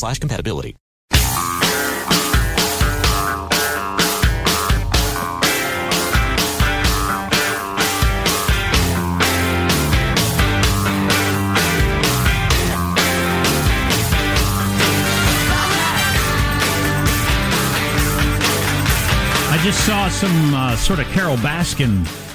slash compatibility. I just saw some uh, sort of Carole Baskin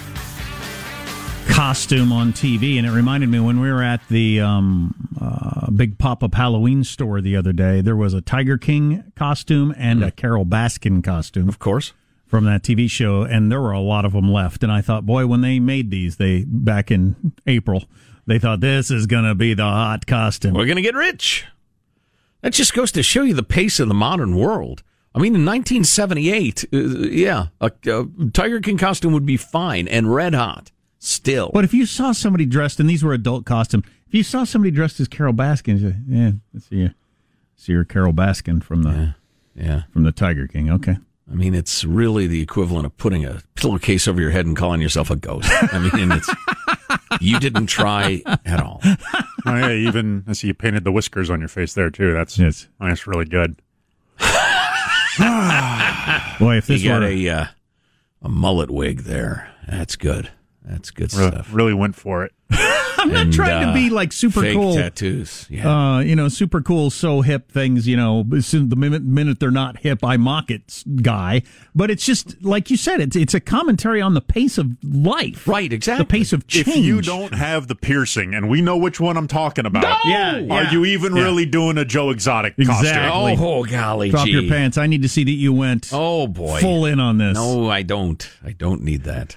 costume on TV, and it reminded me when we were at the um, uh, big pop up Halloween store the other day. There was a Tiger King costume and a Carole Baskin costume, Of course. from that TV show, and there were a lot of them left. And I thought, boy, when they made these, they back in April, they thought this is going to be the hot costume. We're going to get rich. That just goes to show you the pace of the modern world. I mean, in 1978, uh, yeah, a, a Tiger King costume would be fine and red hot still. But if you saw somebody dressed, and these were adult costumes, if you saw somebody dressed as Carole Baskin, you say, yeah, let's see you. See your Carole Baskin from the yeah. from the Tiger King. Okay. I mean, it's really the equivalent of putting a pillowcase over your head and calling yourself a ghost. I mean, it's you didn't try at all. Oh, yeah, even I see you painted the whiskers on your face there too. That's Yes. that's really good. Boy, if this You got were a uh, a mullet wig there. That's good. That's good Really, stuff. really went for it. I'm not And, trying to uh, be like super fake cool. tattoos. Yeah. Uh, you know, super cool, so hip things. You know, the minute, minute they're not hip, I mock it, guy. But it's just like you said. It's it's a commentary on the pace of life, right. Exactly. The pace of change. If you don't have the piercing, and we know which one I'm talking about, yeah, are you even Yeah. really doing a Joe Exotic Exactly. costume? Oh, golly drop gee. your pants? I need to see that you went Oh boy. full in on this. No, I don't. I don't need that.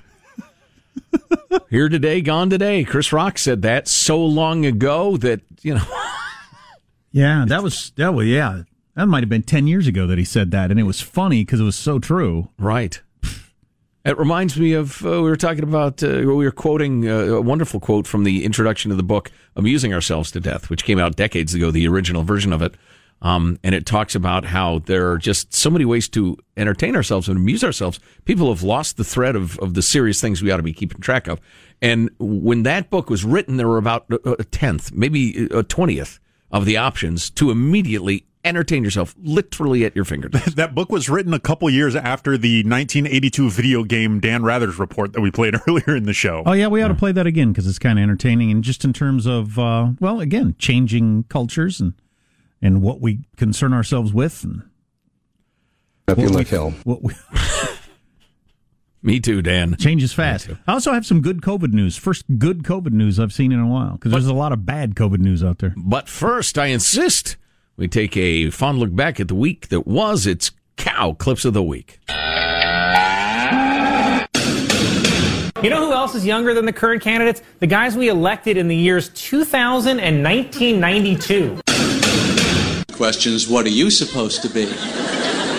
Here today, gone today. Chris Rock said that so long ago that, you know, Yeah, that was that was yeah. That might have been ten years ago that he said that, and it was funny because it was so true. right. It reminds me of uh, we were talking about uh, we were quoting uh, a wonderful quote from the introduction of the book "Amusing Ourselves to Death," which came out decades ago, the original version of it, um, and it talks about how there are just so many ways to entertain ourselves and amuse ourselves. People have lost the thread of, of the serious things we ought to be keeping track of. And when that book was written, there were about a a tenth, maybe a twentieth of the options to immediately entertain yourself, literally at your fingertips. That book was written a couple years after the 1982 video game Dan Rather's report that we played earlier in the show. Oh yeah, we ought to play that again because it's kind of entertaining, and just in terms of uh, well, again, changing cultures and and what we concern ourselves with, and Up you what like hell. What we, Me too, Dan. changes fast. I also have some good COVID news. First good COVID news I've seen in a while because there's a lot of bad COVID news out there. But first, I insist we take a fond look back at the week that was. It's Cow clips of the week. You know who else is younger than the current candidates? The guys we elected in the years 2000 and 1992. Questions, what are you supposed to be?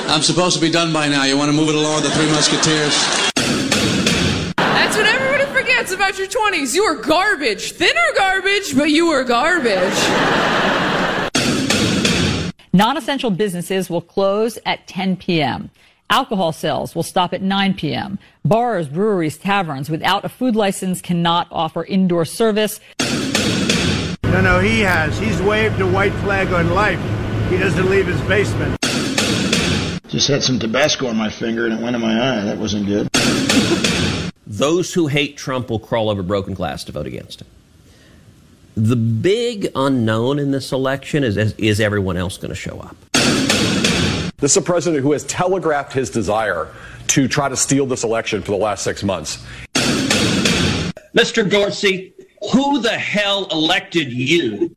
I'm supposed to be done by now. You want to move it along, the Three Musketeers? That's what everybody forgets about your 20s. You were garbage. Thinner garbage, but you were garbage. Non essential businesses will close at 10 p.m. Alcohol sales will stop at 9 p.m. Bars, breweries, taverns without a food license cannot offer indoor service. No, no, he has. He's waved a white flag on life. He doesn't leave his basement. Just had some Tabasco on my finger and it went in my eye. That wasn't good. Those who hate Trump will crawl over broken glass to vote against him. The big unknown in this election is is everyone else going to show up? This is a president who has telegraphed his desire to try to steal this election for the last six months. Mr. Dorsey, who the hell elected you?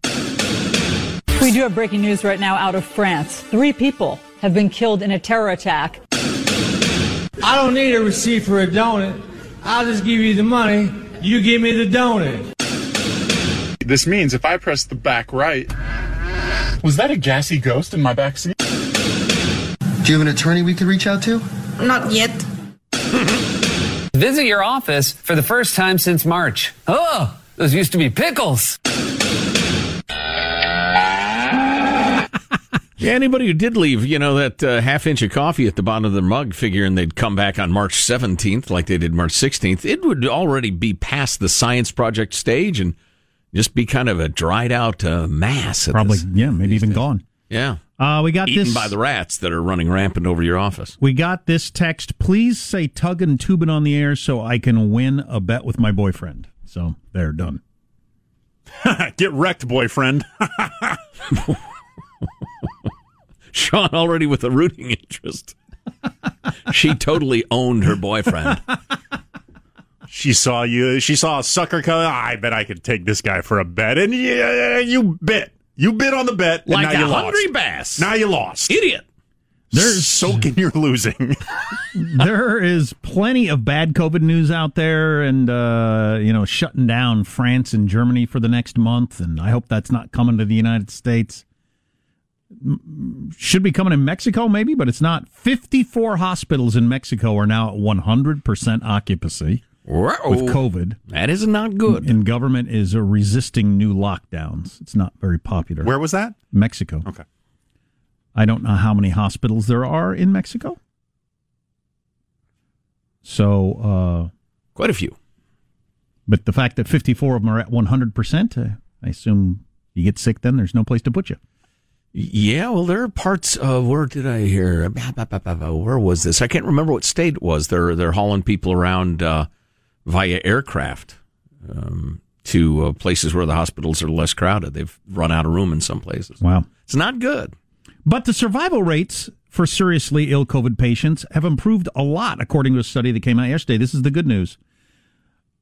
We do have breaking news right now out of France. Three people have been killed in a terror attack. I don't need a receipt for a donut. I'll just give you the money. You give me the donut. This means if I press the back right. Was that a gassy ghost in my back seat? Do you have an attorney we could reach out to? Not yet. Visit your office for the first time since March. Oh, those used to be pickles. Yeah, anybody who did leave, you know, that uh, half inch of coffee at the bottom of their mug, figuring they'd come back on March 17th like they did March 16th, it would already be past the science project stage and just be kind of a dried out uh, mass. Probably, this, yeah, maybe even days. gone. Yeah. Uh, we got Eaten this by the rats that are running rampant over your office. We got this text. Please say tug and tubing on the air so I can win a bet with my boyfriend. So they're done. Get wrecked, boyfriend. Sean already with a rooting interest. she totally owned her boyfriend. she saw you. She saw a sucker come. I bet I could take this guy for a bet, and you, you bit. You bid on the bet, like now a you hungry lost. bass. Now you lost, idiot. There's soaking. You're losing. there is plenty of bad COVID news out there, and uh, you know, shutting down France and Germany for the next month, and I hope that's not coming to the United States. Should be coming in Mexico, maybe, but it's not. 54 hospitals in Mexico are now at 100% occupancy with COVID. That is not good. And government is resisting new lockdowns. It's not very popular. Where was that? Mexico. Okay. I don't know how many hospitals there are in Mexico. So, uh, quite a few. But the fact that 54 of them are at 100%, uh, I assume you get sick then, there's no place to put you. Yeah, well, there are parts of where did I hear? Where was this? I can't remember what state it was. They're they're hauling people around uh, via aircraft um, to uh, places where the hospitals are less crowded. They've run out of room in some places. Wow, it's not good. But the survival rates for seriously ill COVID patients have improved a lot, according to a study that came out yesterday. This is the good news.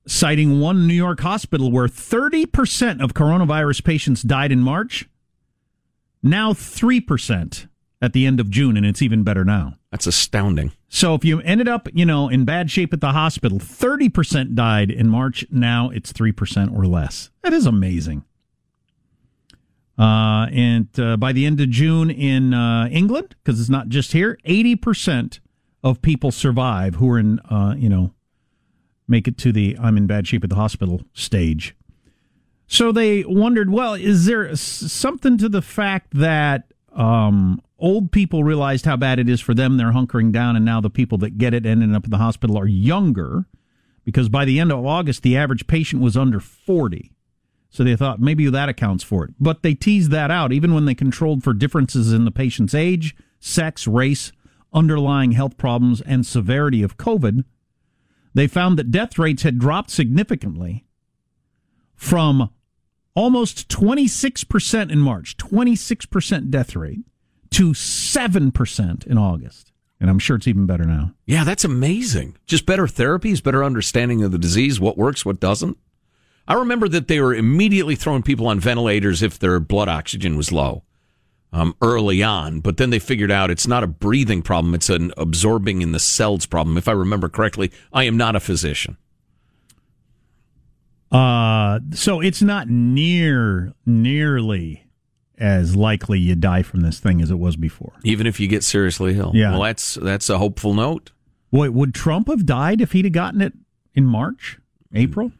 Citing one New York hospital where 30% of coronavirus patients died in March, now 3% at the end of June, and it's even better now. That's astounding. So if you ended up, you know, in bad shape at the hospital, 30% died in March, now it's 3% or less. That is amazing. Uh, and uh, by the end of June in uh, England, because it's not just here, 80% of people survive who are in, uh, you know, make it to the I'm in bad shape at the hospital stage. So they wondered, well, is there something to the fact that um, old people realized how bad it is for them? They're hunkering down, and now the people that get it ending up in the hospital are younger, because by the end of August, the average patient was under 40. So they thought maybe that accounts for it. But they teased that out even when they controlled for differences in the patient's age, sex, race, underlying health problems, and severity of COVID. They found that death rates had dropped significantly from almost 26% in March, 26% death rate, to 7% in August. And I'm sure it's even better now. Yeah, that's amazing. Just better therapies, better understanding of the disease, what works, what doesn't. I remember that they were immediately throwing people on ventilators if their blood oxygen was low. um, early on, but then they figured out it's not a breathing problem; it's an absorbing in the cells problem. If I remember correctly, I am not a physician. Uh, so it's not near nearly as likely you die from this thing as it was before. Even if you get seriously ill, Yeah. Well, that's that's a hopeful note. Wait, would Trump have died if he'd have gotten it in March, April?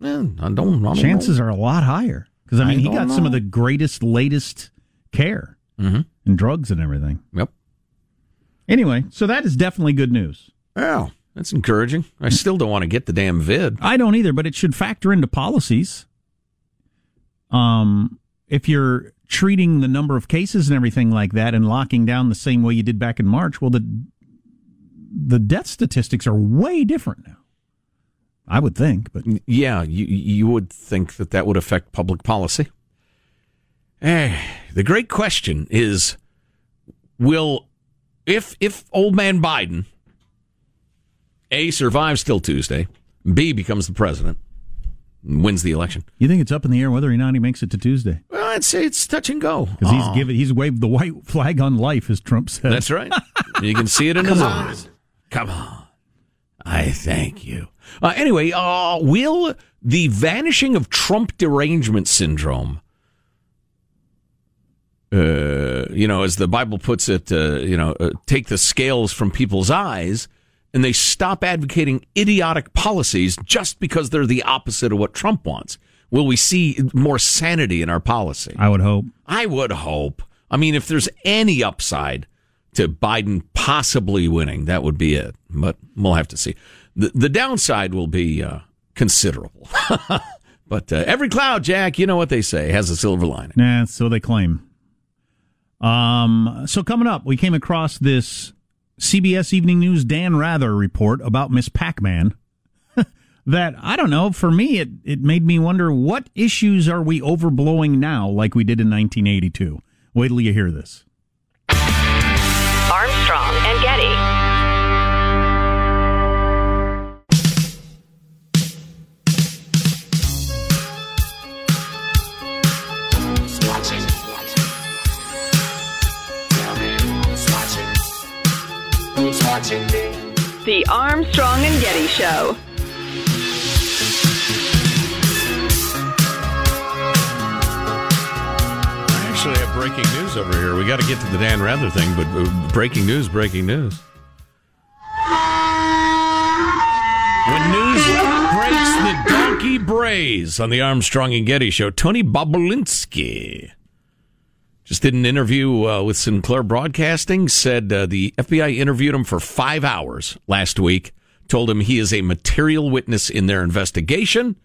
I don't. I don't Chances know. are a lot higher because I I mean he don't got some of the greatest, latest care Mhm. and drugs and everything. Yep. Anyway, so that is definitely good news. Well, that's encouraging. I still don't want to get the damn vid. I don't either, but it should factor into policies. Um, if you're treating the number of cases and everything like that and locking down the same way you did back in March, well, the the death statistics are way different now. I would think, but Yeah, you you would think that that would affect public policy. Eh, the great question is, will if if old man Biden a survives till Tuesday, b becomes the president, and wins the election. you think it's up in the air whether or not he makes it to Tuesday Well, I'd say it's touch and go because he's given he's waved the white flag on life, as Trump said. That's right. You can see it in his eyes. Come on. I thank you. Uh, anyway, uh, will the vanishing of Trump derangement syndrome, uh, you know, as the Bible puts it, uh, you know, uh, take the scales from people's eyes and they stop advocating idiotic policies just because they're the opposite of what Trump wants? Will we see more sanity in our policy? I would hope. I would hope. I mean, if there's any upside to Biden possibly winning, that would be it. But we'll have to see. The, the downside will be uh, considerable. but uh, every cloud, Jack, you know what they say, has a silver lining. Yeah, so they claim. Um, so coming up, we came across this CBS Evening News Dan Rather report about Miss Pac-Man. that I don't know. For me, it it made me wonder what issues are we overblowing now, like we did in 1982. Wait till you hear this. Armstrong and Getty. The Armstrong and Getty Show. I actually have breaking news over here. We got to get to the Dan Rather thing, but uh, breaking news, breaking news. When news breaks, the donkey brays on the Armstrong and Getty show. Tony Bobulinski just did an interview uh, with Sinclair Broadcasting. Said uh, the FBI interviewed him for five hours last week. Told him he is a material witness in their investigation.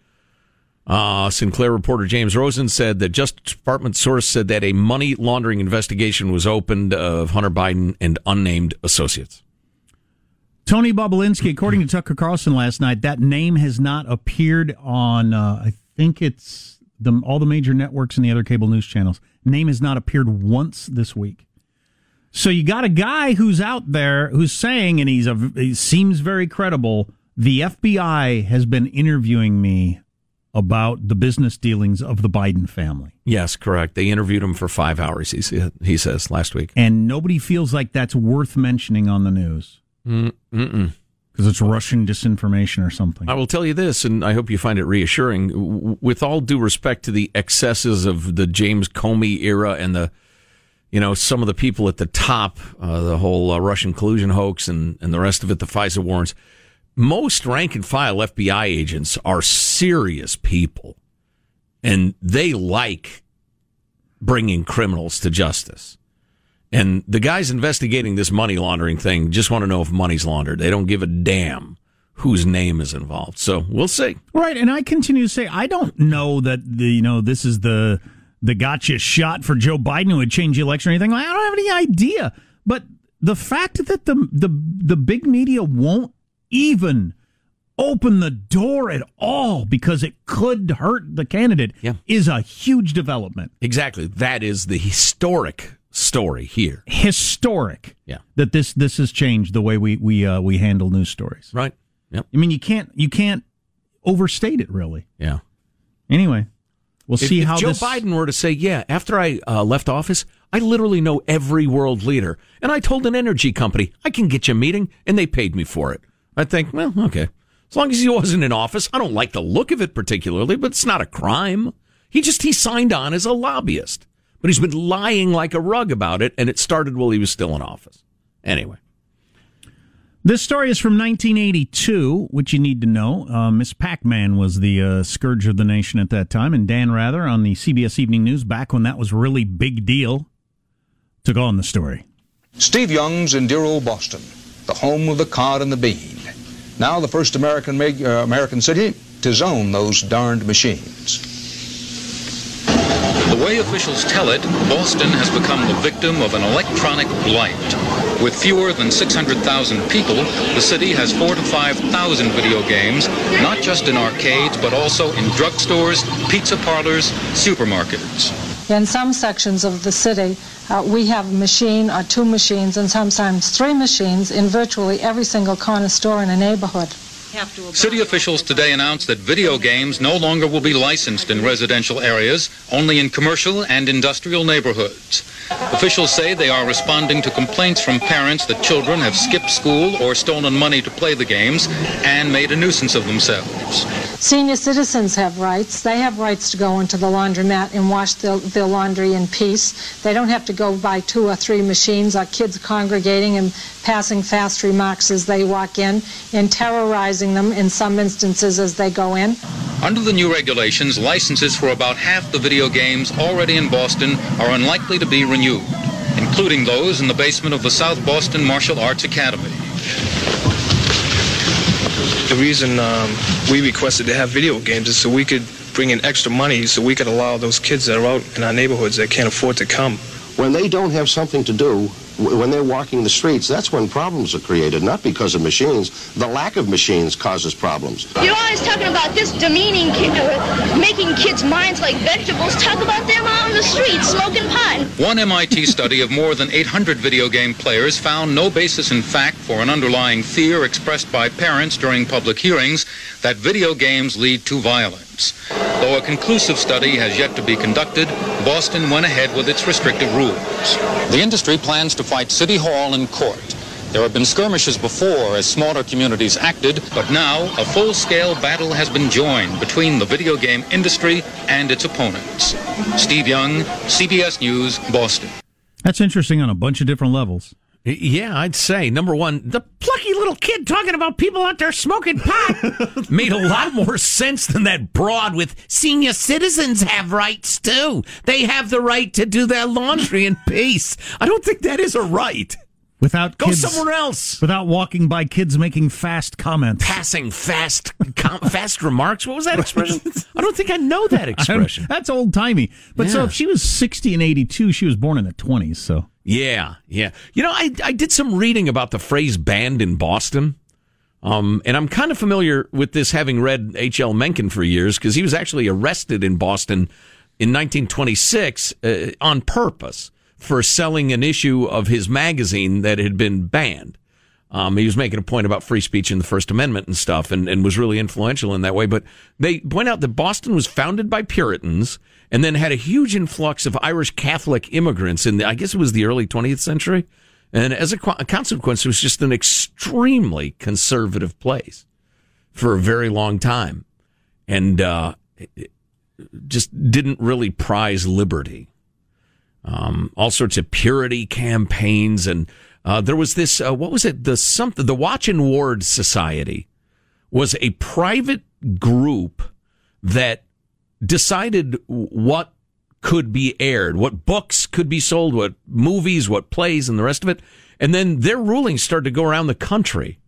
Uh, Sinclair reporter James Rosen said that Justice Department source said that a money laundering investigation was opened of Hunter Biden and unnamed associates. Tony Bobulinski, according to Tucker Carlson last night, that name has not appeared on. Uh, I think it's the all the major networks and the other cable news channels. Name has not appeared once this week. So you got a guy who's out there who's saying, and he's a he seems very credible. The FBI has been interviewing me about the business dealings of the Biden family, Yes, correct. They interviewed him for five hours. He he says last week. and nobody feels like that's worth mentioning on the news Mm, Mm-mm. Because it's Russian disinformation or something. I will tell you this, and I hope you find it reassuring. With all due respect to the excesses of the James Comey era and the, you know, some of the people at the top, uh, the whole uh, Russian collusion hoax and, and the rest of it, the FISA warrants, most rank and file FBI agents are serious people, and they like bringing criminals to justice. And the guys investigating this money laundering thing just want to know if money's laundered. They don't give a damn whose name is involved. So we'll see. Right, and I continue to say I don't know that the you know this is the the gotcha shot for Joe Biden who would change the election or anything. I don't have any idea. But the fact that the the the big media won't even open the door at all because it could hurt the candidate is a huge development. Exactly. That is the historic story here. Historic. Yeah. That this this has changed the way we we uh, we handle news stories. Right. Yep. I mean you can't you can't overstate it really. Yeah. Anyway, we'll If- see if how Joe this Biden were to say, "Yeah, after I uh, left office, I literally know every world leader. And I told an energy company, I can get you a meeting, and they paid me for it. I think, well, okay. As long as he wasn't in office, I don't like the look of it particularly, but it's not a crime. He just, he signed on as a lobbyist. But he's been lying like a rug about it, and it started while he was still in office. Anyway. This story is from 1982, which you need to know. Uh, Miss Pac Man was the uh, scourge of the nation at that time, and Dan Rather on the CBS Evening News back when that was really big deal took on the story. Steve Young's in dear old Boston, the home of the cod and the bean. Now the first American uh, American city to zone those darned machines. Way officials tell it, Boston has become the victim of an electronic blight. With fewer than 600,000 people, the city has 4 to 5,000 video games, not just in arcades, but also in drugstores, pizza parlors, supermarkets. In some sections of the city, uh, we have a machine or two machines and sometimes three machines in virtually every single corner store in a neighborhood. City officials today announced that video games no longer will be licensed in residential areas, only in commercial and industrial neighborhoods. Officials say they are responding to complaints from parents that children have skipped school or stolen money to play the games and made a nuisance of themselves. Senior citizens have rights. They have rights to go into the laundromat and wash their, their laundry in peace. They don't have to go by two or three machines or kids congregating and passing fast remarks as they walk in and terrorizing them in some instances as they go in. Under the new regulations, licenses for about half the video games already in Boston are unlikely to be renewed, including those in the basement of the South Boston Martial Arts Academy. The reason um, we requested to have video games is so we could bring in extra money so we could allow those kids that are out in our neighborhoods that can't afford to come. When they don't have something to do, when they're walking the streets, that's when problems are created, not because of machines. The lack of machines causes problems. You're always talking about this demeaning, ki- uh, making kids' minds like vegetables. Talk about them out on the street smoking pot. One MIT study of more than 800 video game players found no basis in fact for an underlying fear expressed by parents during public hearings that video games lead to violence. Though a conclusive study has yet to be conducted, Boston went ahead with its restrictive rules. The industry plans to fight City Hall in court. There have been skirmishes before as smaller communities acted, but now a full-scale battle has been joined between the video game industry and its opponents. Steve Young, CBS News, Boston. That's interesting on a bunch of different levels. Yeah, I'd say number one, the plucky little kid talking about people out there smoking pot made a lot more sense than that broad with senior citizens have rights too. They have the right to do their laundry in peace. I don't think that is a right. Without Go kids, somewhere else. Without walking by kids making fast comments. Passing fast, com- fast remarks. What was that expression? I don't think I know that expression. That's old timey. But so if she was 60 and 82, she was born in the 20s. So Yeah, yeah. You know, I I did some reading about the phrase "banned in Boston," um, and I'm kind of familiar with this, having read H.L. Mencken for years, because he was actually arrested in Boston in 1926 uh, on purpose for selling an issue of his magazine that had been banned. Um, he was making a point about free speech and the First Amendment and stuff, and, and was really influential in that way. But they point out that Boston was founded by Puritans and then had a huge influx of Irish Catholic immigrants in the, I guess it was the early 20th century. And as a, a consequence, it was just an extremely conservative place for a very long time. And, uh, just didn't really prize liberty um, all sorts of purity campaigns, and uh, there was this. Uh, what was it? The something. The Watch and Ward Society was a private group that decided what could be aired, what books could be sold, what movies, what plays, and the rest of it. And then their rulings started to go around the country.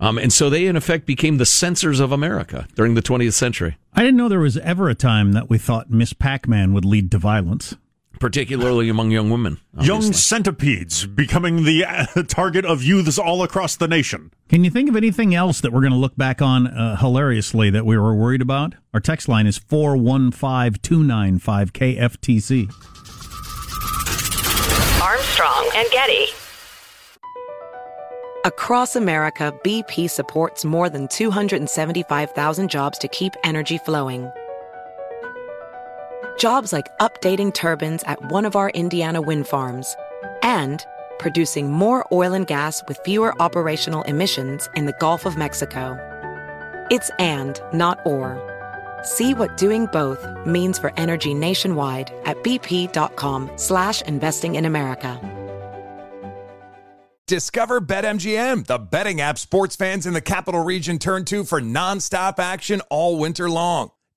Um, and so they, in effect, became the censors of America during the 20th century, I didn't know there was ever a time that we thought Miss Pac Man would lead to violence. Particularly among young women. Young centipedes becoming the uh, target of youths all across the nation. Can you think of anything else that we're going to look back on uh, hilariously that we were worried about? Our text line is 415295 KFTC. Armstrong and Getty. Across America, BP supports more than 275,000 jobs to keep energy flowing. Jobs like updating turbines at one of our Indiana wind farms and producing more oil and gas with fewer operational emissions in the Gulf of Mexico. It's and, not or. See what doing both means for energy nationwide at bp.com slash investing in America. Discover BetMGM, the betting app sports fans in the capital region turn to for nonstop action all winter long.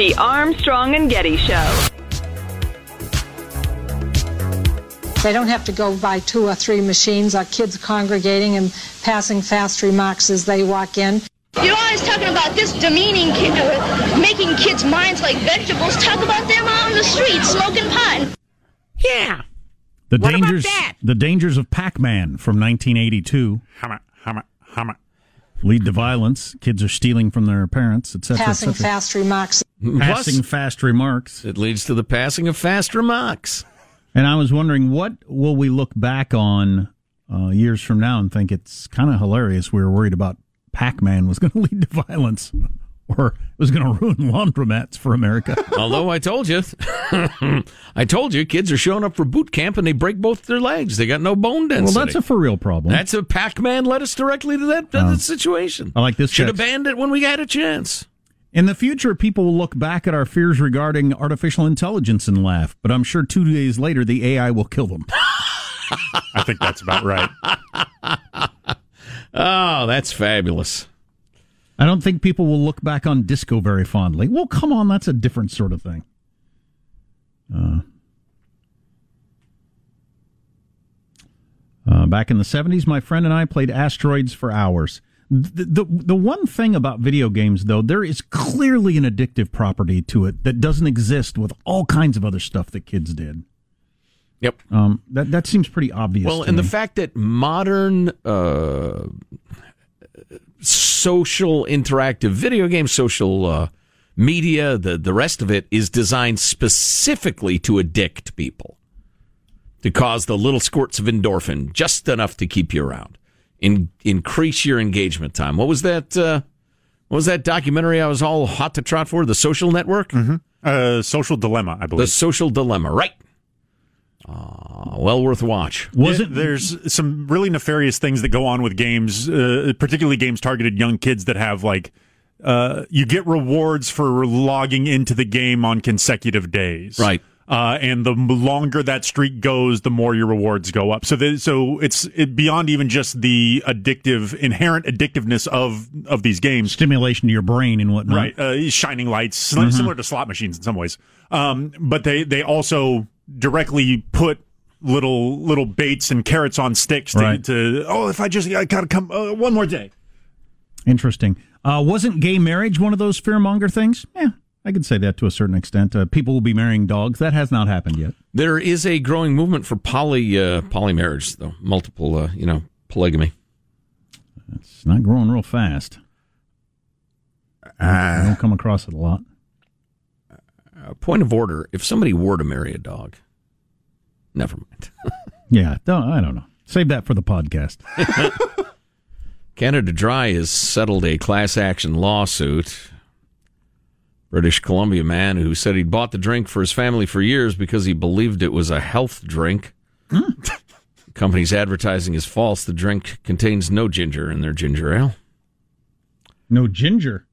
The Armstrong and Getty Show. They don't have to go buy two or three machines. Our kids congregating and passing fast remarks as they walk in. You're always talking about this demeaning, kid, uh, making kids' minds like vegetables. Talk about them out in the street smoking pot. Yeah. The What about dangers that? the dangers of Pac-Man from 1982 Hammer, hammer, hammer. Lead to violence. Kids are stealing from their parents, etc. Passing etc. fast remarks. Passing fast remarks. It leads to the passing of fast remarks. And I was wondering, what will we look back on uh, years from now and think it's kind of hilarious? We were worried about Pac-Man was going to lead to violence, or it was going to ruin laundromats for America. Although I told you, I told you, kids are showing up for boot camp and they break both their legs. They got no bone density. well, that's a for real problem. That's a Pac-Man led us directly to that, Oh. that situation. I like this Should have text. banned it when we had a chance. In the future, people will look back at our fears regarding artificial intelligence and laugh, but I'm sure two days later the AI will kill them. I think that's about right. Oh, that's fabulous. I don't think people will look back on disco very fondly. Well, come on, that's a different sort of thing. Uh, uh, back in the 70s, my friend and I played asteroids for hours. The, the, the one thing about video games, though, there is clearly an addictive property to it that doesn't exist with all kinds of other stuff that kids did. Yep. Um, that, that seems pretty obvious. Well, and the fact that modern uh, social interactive video games, social uh, media, the the rest of it is designed specifically to addict people, to cause the little squirts of endorphin, just enough to keep you around, in, increase your engagement time. What was that? Uh, what was that documentary I was all hot to trot for? The Social Network, mm-hmm. uh, Social Dilemma, I believe. the Social Dilemma, right? Uh, well worth a watch. Yeah, there's some really nefarious things that go on with games, uh, particularly games targeted young kids that have like uh, you get rewards for logging into the game on consecutive days, right? Uh, and the longer that streak goes, the more your rewards go up. So, the, so it's it, beyond even just the addictive, inherent addictiveness of of these games. Stimulation to your brain and whatnot. Right, uh, shining lights, sl- Mhm. similar to slot machines in some ways. Um, but they they also directly put little little baits and carrots on sticks to, Right. to oh, if I just I gotta come uh, one more day. Interesting. Uh, wasn't gay marriage one of those fearmonger things? Yeah, I could say that to a certain extent. Uh, people will be marrying dogs. That has not happened yet. There is a growing movement for poly uh, poly marriage, though multiple, uh, you know, polygamy. It's not growing real fast. I Ah. don't come across it a lot. Uh, point of order: if somebody were to marry a dog, never mind. Yeah, don't, I don't know. Save that for the podcast. Canada Dry has settled a class action lawsuit. British Columbia man who said he'd bought the drink for his family for years because he believed it was a health drink. the company's advertising is false. The drink contains no ginger in their ginger ale. No ginger.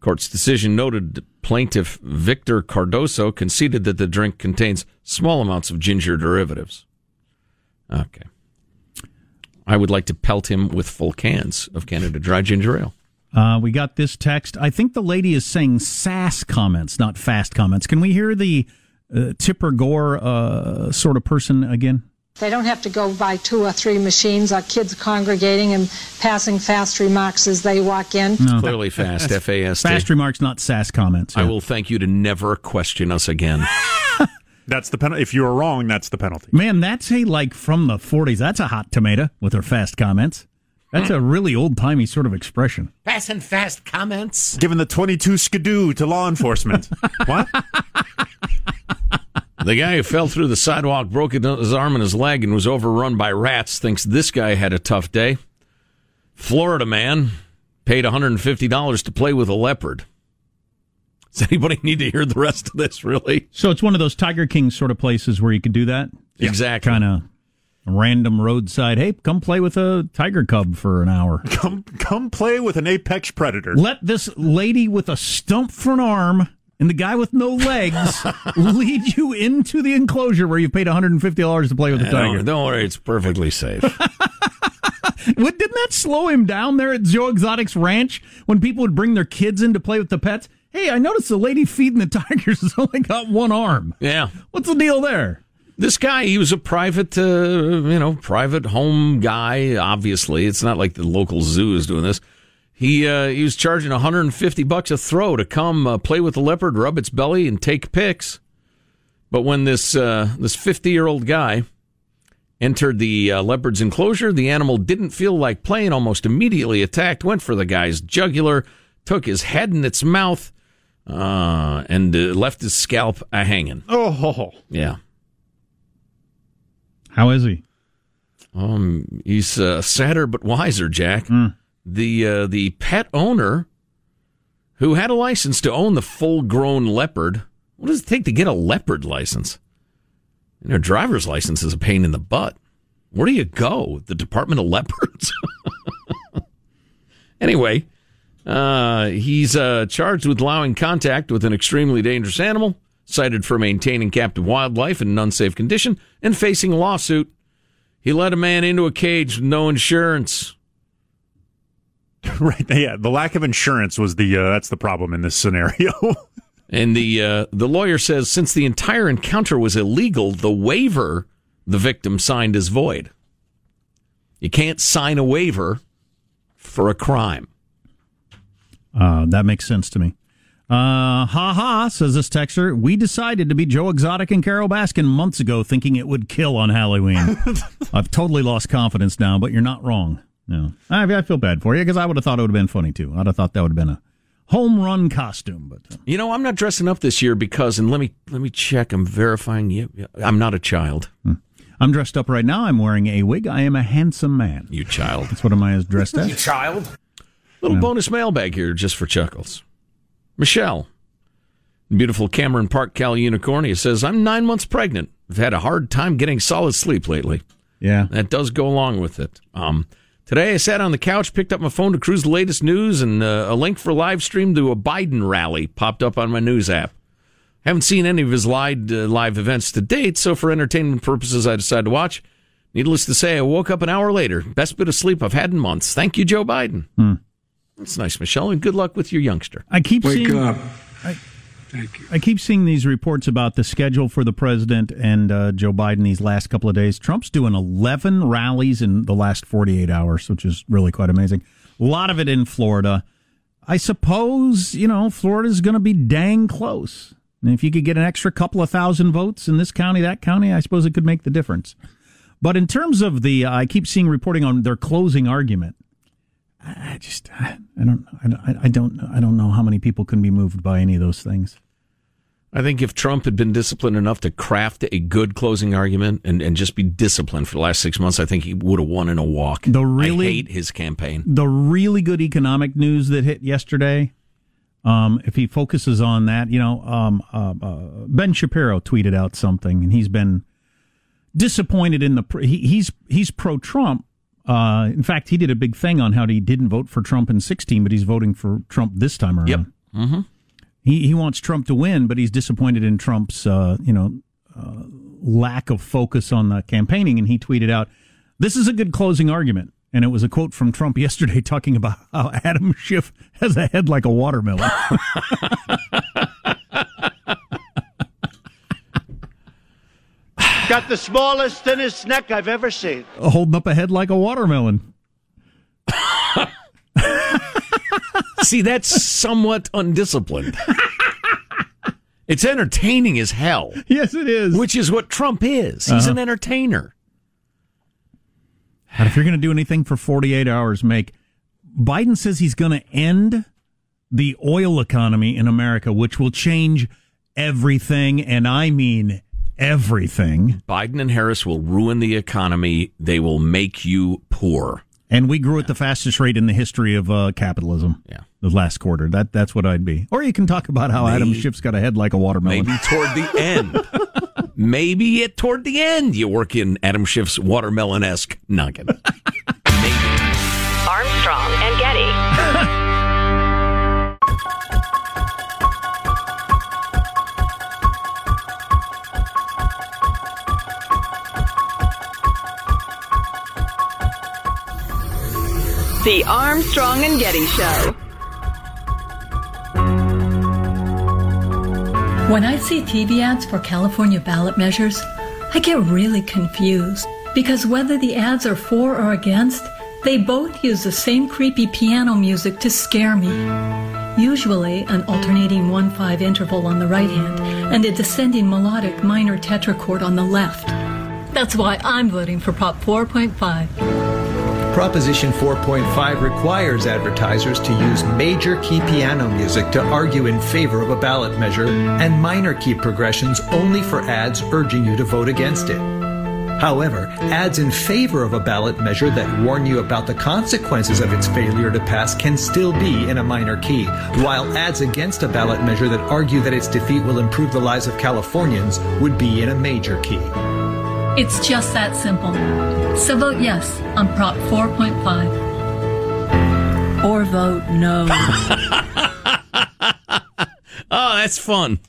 Court's decision noted plaintiff Victor Cardoso conceded that the drink contains small amounts of ginger derivatives. Okay. I would like to pelt him with full cans of Canada Dry Ginger Ale. Uh, we got this text. I think the lady is saying sass comments, not fast comments. Can we hear the uh, Tipper Gore uh, sort of person again? They don't have to go by two or three machines. Our kids congregating and passing fast remarks as they walk in. Clearly fast, F A S T. Fast remarks, not sass comments. I will thank you to never question us again. That's the penalty. If you are wrong, that's the penalty. Man, that's a like from the 40s. That's a hot tomato with her fast comments. That's a really old timey sort of expression. Fast and fast comments. Given the 22 skidoo to law enforcement. what? The guy who fell through the sidewalk, broke his arm and his leg, and was overrun by rats thinks this guy had a tough day. Florida man paid $150 to play with a leopard. Does anybody need to hear the rest of this, really? So it's one of those Tiger King sort of places where you could do that? Exactly. Kind of random roadside. Hey, come play with a tiger cub for an hour. Come, come play with an apex predator. Let this lady with a stump for an arm and the guy with no legs lead you into the enclosure where you paid $150 to play with a tiger. Don't, don't worry, it's perfectly safe. What, didn't that slow him down there at Joe Exotic's ranch when people would bring their kids in to play with the pets? Hey, I noticed the lady feeding the tigers has only got one arm. yeah. What's the deal there? This guy, he was a private, uh, you know, private home guy. Obviously, it's not like the local zoo is doing this. He uh, he was charging 150 bucks a throw to come uh, play with the leopard, rub its belly, and take pics. But when this uh, this 50 year old guy entered the uh, leopard's enclosure, the animal didn't feel like playing. Almost immediately attacked, went for the guy's jugular, took his head in its mouth, uh, and uh, left his scalp a hanging. Oh, Yeah. How is he? Um, he's uh, sadder but wiser, Jack. The uh, the pet owner who had a license to own the full grown leopard. What does it take to get a leopard license? You know, driver's license is a pain in the butt. Where do you go? The Department of Leopards. anyway, uh, he's uh, charged with allowing contact with an extremely dangerous animal, cited for maintaining captive wildlife in an unsafe condition, and facing a lawsuit. He let a man into a cage with no insurance. right. Yeah, the lack of insurance was the uh, that's the problem in this scenario. And the uh, the lawyer says since the entire encounter was illegal, the waiver the victim signed is void. You can't sign a waiver for a crime. Uh, that makes sense to me. Uh, ha ha, says this texter. We decided to be Joe Exotic and Carole Baskin months ago, thinking it would kill on Halloween. I've totally lost confidence now, but you're not wrong. No, I, I feel bad for you because I would have thought it would have been funny too. I'd have thought that would have been a home run costume, but uh, You know, I'm not dressing up this year because, and let me let me check. I'm verifying you. I'm not a child. I'm dressed up right now. I'm wearing a wig. I am a handsome man. You child. That's what am I as dressed as? You child. Little bonus mailbag here just for chuckles. Michelle, beautiful Cameron Park, Cal Unicornia says, I'm nine months pregnant. I've had a hard time getting solid sleep lately. Yeah. That does go along with it. Um, today I sat on the couch, picked up my phone to cruise the latest news, and uh, a link for live stream to a Biden rally popped up on my news app. Haven't seen any of his live, uh, live events to date, so for entertainment purposes, I decided to watch. Needless to say, I woke up an hour later. Best bit of sleep I've had in months. Thank you, Joe Biden. Hmm. That's nice, Michelle, and good luck with your youngster. I keep Wake seeing, up. I, I keep seeing these reports about the schedule for the president and uh, Joe Biden these last couple of days. Trump's doing 11 rallies in the last 48 hours, which is really quite amazing. A lot of it in Florida. I suppose, you know, Florida's going to be dang close. And if you could get an extra couple of thousand votes in this county, that county, I suppose it could make the difference. But in terms of the, I keep seeing reporting on their closing argument. I just I, I don't I, I don't I don't know how many people can be moved by any of those things. I think if Trump had been disciplined enough to craft a good closing argument and, and just be disciplined for the last six months, I think he would have won in a walk. The really I hate his campaign. The really good economic news that hit yesterday. Um, if he focuses on that, you know, um, uh, uh, Ben Shapiro tweeted out something, and he's been disappointed in the. He, he's he's pro Trump. Uh, in fact, he did a big thing on how he didn't vote for Trump in 16, but he's voting for Trump this time around. Yep. Mm-hmm. He he wants Trump to win, but he's disappointed in Trump's uh, you know uh, lack of focus on the campaigning. And he tweeted out, "This is a good closing argument." And it was a quote from Trump yesterday talking about how Adam Schiff has a head like a watermelon. Got the smallest, thinnest neck I've ever seen. Holding up a head like a watermelon. See, that's somewhat undisciplined. it's entertaining as hell. Yes, it is. Which is what Trump is. He's Uh-huh. an entertainer. And if you're going to do anything for 48 hours, make Biden says he's going to end the oil economy in America, which will change everything, and I mean everything. Biden and Harris will ruin the economy. They will make you poor. And we grew at the fastest rate in the history of uh, capitalism. Yeah, the last quarter. That that's what I'd be. Or you can talk about how Adam Schiff's got a head like a watermelon. Maybe toward the end. Maybe it toward the end you work in Adam Schiff's watermelon esque nugget. Armstrong and Getty. The Armstrong and Getty Show. When I see TV ads for California ballot measures, I get really confused because whether the ads are for or against, they both use the same creepy piano music to scare me. Usually an alternating 1 5 interval on the right hand and a descending melodic minor tetrachord on the left. That's why I'm voting for Prop 4.5. Proposition 4.5 requires advertisers to use major key piano music to argue in favor of a ballot measure and minor key progressions only for ads urging you to vote against it. However, ads in favor of a ballot measure that warn you about the consequences of its failure to pass can still be in a minor key, while ads against a ballot measure that argue that its defeat will improve the lives of Californians would be in a major key. It's just that simple. So vote yes on Prop 4.5. Or vote no. Oh, that's fun.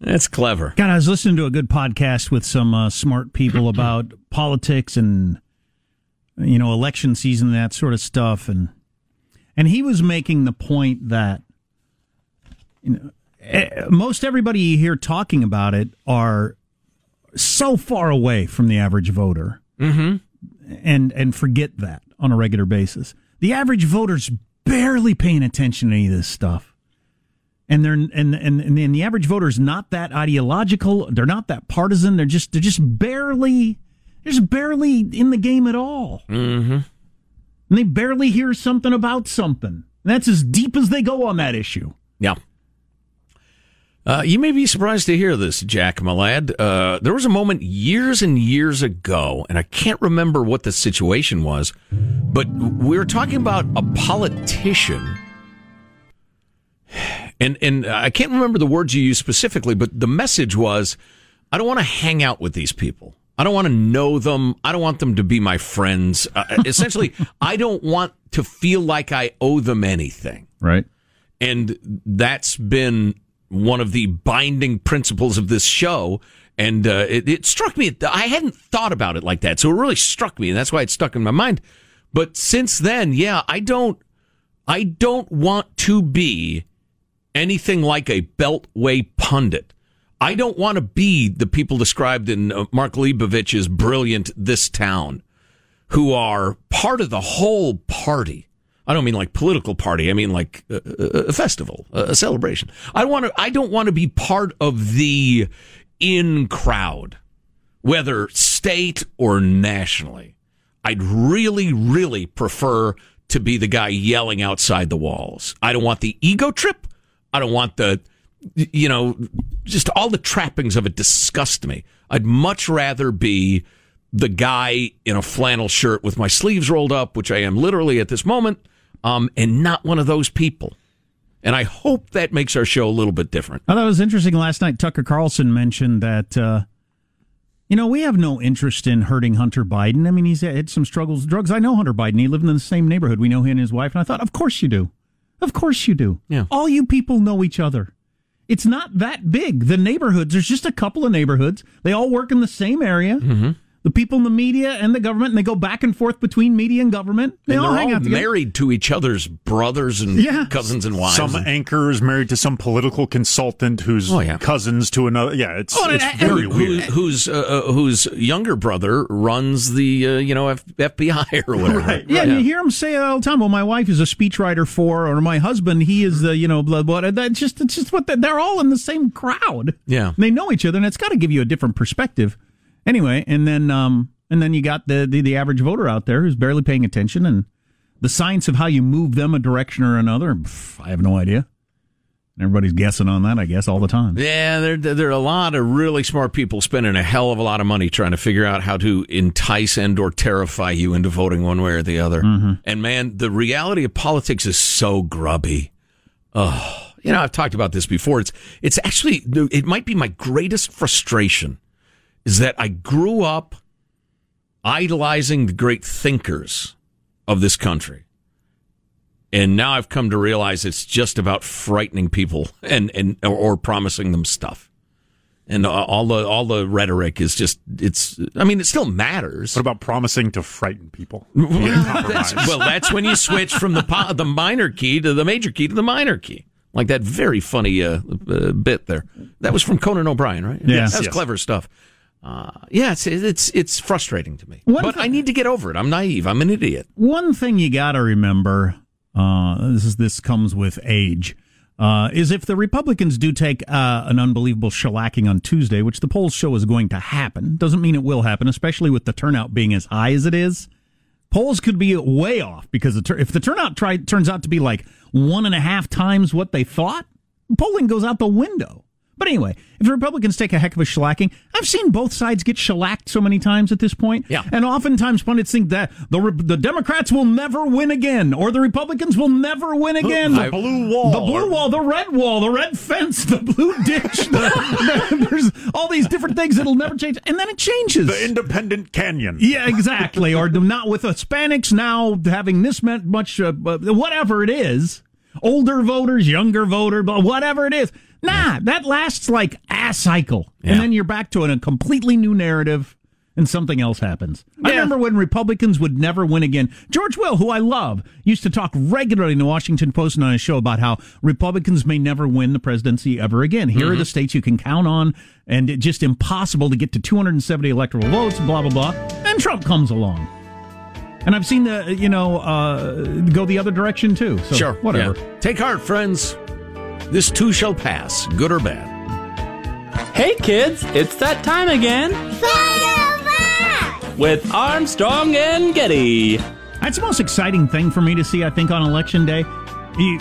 That's clever. God, I was listening to a good podcast with some uh, smart people about politics and you know election season and that sort of stuff, and and he was making the point that you know eh, most everybody you hear talking about it are so far away from the average voter, mm-hmm. and and forget that on a regular basis. The average voter's barely paying attention to any of this stuff and they're and and and, and the average voter is not that ideological. They're not that partisan. They're just they're just barely they're just barely in the game at all, Mm-hmm. and they barely hear something about something. And that's as deep as they go on that issue. Yeah. Uh, you may be surprised to hear this, Jack, my lad. Uh, there was a moment years and years ago, and I can't remember what the situation was, but we were talking about a politician. And, and I can't remember the words you used specifically, but the message was I don't want to hang out with these people. I don't want to know them. I don't want them to be my friends. Uh, essentially, I don't want to feel like I owe them anything. Right. And that's been one of the binding principles of this show. And uh, it, it struck me, I hadn't thought about it like that. So it really struck me, and that's why it stuck in my mind. But since then, yeah, I don't, I don't want to be anything like a beltway pundit. I don't want to be the people described in uh, Mark Leibovich's brilliant This Town, who are part of the whole party. I don't mean like political party. I mean like a, a festival, a celebration. I want to. I don't want to be part of the in crowd, whether state or nationally. I'd really, really prefer to be the guy yelling outside the walls. I don't want the ego trip. I don't want the, you know, just all the trappings of it disgust me. I'd much rather be the guy in a flannel shirt with my sleeves rolled up, which I am literally at this moment, um, and not one of those people. And I hope that makes our show a little bit different. I thought it was interesting last night. Tucker Carlson mentioned that, uh, you know, we have no interest in hurting Hunter Biden. I mean, he's had some struggles with drugs. I know Hunter Biden. He lived in the same neighborhood. We know him and his wife. And I thought, of course you do. Of course you do. Yeah. All you people know each other. It's not that big. The neighborhoods, there's just a couple of neighborhoods. They all work in the same area. Mm-hmm. The people in the media and the government, and they go back and forth between media and government. They and all they're hang all out together. married to each other's brothers and Yeah. cousins and wives. Some and- anchor is married to some political consultant who's Oh, yeah. cousins to another. Yeah, it's, Oh, it's and- very who, weird. whose uh, uh, whose younger brother runs the uh, you know F- FBI or whatever. Right, Yeah, and you hear them say it all the time. Well, my wife is a speechwriter for, or my husband, he is the, you know, blah, blah. That's just, it's just what the, they're all in the same crowd. Yeah. They know each other, and it's got to give you a different perspective. Anyway, and then, um, and then you got the, the, the average voter out there who's barely paying attention, and the science of how you move them a direction or another, pff, I have no idea. Everybody's guessing on that, I guess, all the time. Yeah, there there are a lot of really smart people spending a hell of a lot of money trying to figure out how to entice and or terrify you into voting one way or the other. And man, the reality of politics is so grubby. Oh, you know, I've talked about this before. It's it's actually it might be my greatest frustration is that I grew up idolizing the great thinkers of this country. And now I've come to realize it's just about frightening people and, and or, or promising them stuff. And all the all the rhetoric is just it's I mean it still matters. What about promising to frighten people? That's, well, that's when you switch from the po- the minor key to the major key to the minor key. Like that very funny uh, uh, bit there. That was from Conan O'Brien, right? Yeah. that's Yes. clever stuff. Uh, yeah, it's it's it's frustrating to me, One but thing- I need to get over it. I'm naive. I'm an idiot. One thing you got to remember, uh, this is this comes with age, uh, is if the Republicans do take uh, an unbelievable shellacking on Tuesday, which the polls show is going to happen, doesn't mean it will happen, especially with the turnout being as high as it is. Polls could be way off because the tur- if the turnout try- turns out to be like one and a half times what they thought, polling goes out the window. But anyway, if the Republicans take a heck of a shellacking, I've seen both sides get shellacked so many times at this point. Yeah. And oftentimes pundits think that the the Democrats will never win again, or the Republicans will never win again. The blue wall. the blue wall, the red wall, the red fence, the blue ditch. the- the- there's all these different things that'll never change, and then it changes. The Independent Canyon. Yeah, exactly. or not with Hispanics now having this meant much, uh, uh, whatever it is. Older voters, younger voter, whatever it is. Nah, that lasts like a cycle. Yeah. And then you're back to a completely new narrative and something else happens. I remember when Republicans would never win again. George Will, who I love, used to talk regularly in the Washington Post and on his show about how Republicans may never win the presidency ever again. Here are the states you can count on, and it's just impossible to get to 270 electoral votes, blah, blah, blah. And Trump comes along. And I've seen the, you know, uh, go the other direction too. So sure, whatever. yeah. Take heart, friends. This too shall pass, good or bad. Hey kids, it's that time again Fire with Armstrong and Getty. That's the most exciting thing for me to see, I think, on election day. You,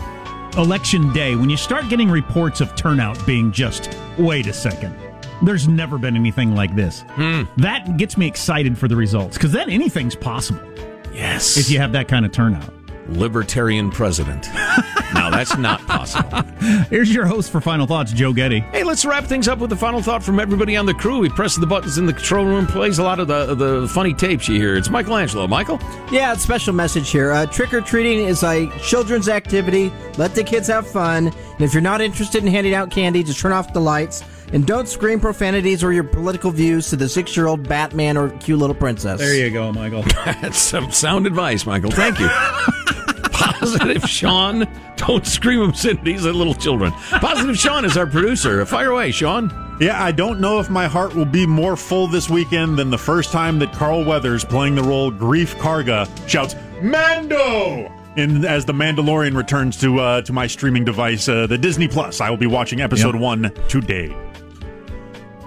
election day, when you start getting reports of turnout being just, wait a second, there's never been anything like this. Hmm. That gets me excited for the results because then anything's possible Yes. if you have that kind of turnout. libertarian president. now that's not possible. Here's your host for Final Thoughts, Joe Getty. Hey, let's wrap things up with a final thought from everybody on the crew. We press the buttons in the control room, plays a lot of the the funny tapes you hear. It's Michelangelo. Michael, Yeah, it's special message here. Uh, Trick or treating is a children's activity. Let the kids have fun. And if you're not interested in handing out candy, just turn off the lights. And don't scream profanities or your political views to the six year old Batman or cute little princess. There you go, Michael. that's some sound advice, Michael. Thank you. Positive Sean, don't scream obscenities at little children. Positive Sean is our producer. Fire away, Sean. Yeah, I don't know if my heart will be more full this weekend than the first time that Carl Weathers, playing the role Greef Karga, shouts "Mando!" In, as the Mandalorian returns to uh, to my streaming device, uh, the Disney Plus. I will be watching episode Yep. one today.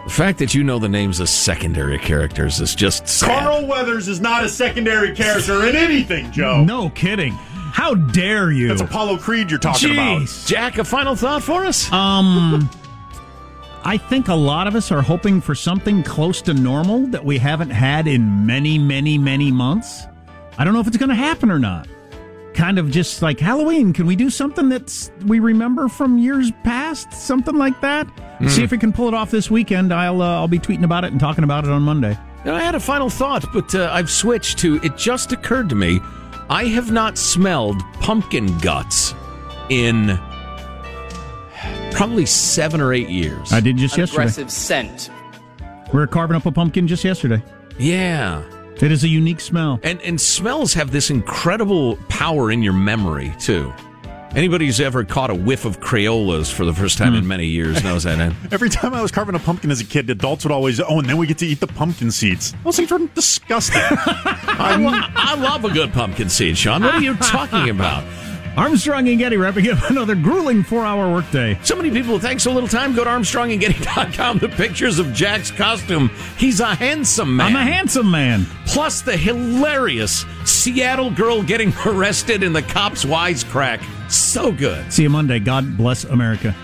The fact that you know the names of secondary characters is just sad. Carl Weathers is not a secondary character in anything, Joe. No kidding. How dare you? That's Apollo Creed you're talking about. Jack, a final thought for us? Um, I think a lot of us are hoping for something close to normal that we haven't had in many, many, many months. I don't know if it's going to happen or not. Kind of just like Halloween. Can we do something that's we remember from years past? Something like that. Mm. See if we can pull it off this weekend. I'll uh, I'll be tweeting about it and talking about it on Monday. I had a final thought, but uh, I've switched to. It just occurred to me, I have not smelled pumpkin guts in probably seven or eight years. I did just yesterday. Aggressive scent. We were carving up a pumpkin just yesterday. Yeah. It is a unique smell. And and smells have this incredible power in your memory too. Anybody who's ever caught a whiff of Crayolas for the first time in many years knows that. eh? Every time I was carving a pumpkin as a kid, adults would always, oh, and then we get to eat the pumpkin seeds. Those things were disgusting. I, lo- I love a good pumpkin seed, Sean. What are you talking about? Armstrong and Getty wrapping up another grueling four-hour workday. So many people, thanks so little time, go to ArmstrongandGetty.com. The pictures of Jack's costume. He's a handsome man. I'm a handsome man. Plus the hilarious Seattle girl getting arrested in the cops' wisecrack. So good. See you Monday. God bless America.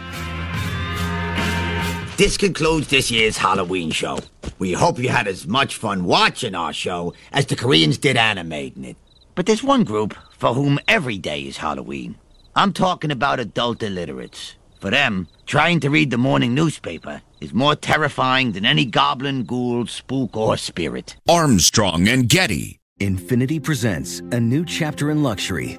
This concludes this year's Halloween show. We hope you had as much fun watching our show as the Koreans did animating it. But there's one group for whom every day is Halloween. I'm talking about adult illiterates. For them, trying to read the morning newspaper is more terrifying than any goblin, ghoul, spook, or spirit. Armstrong and Getty. Infiniti presents a new chapter in luxury,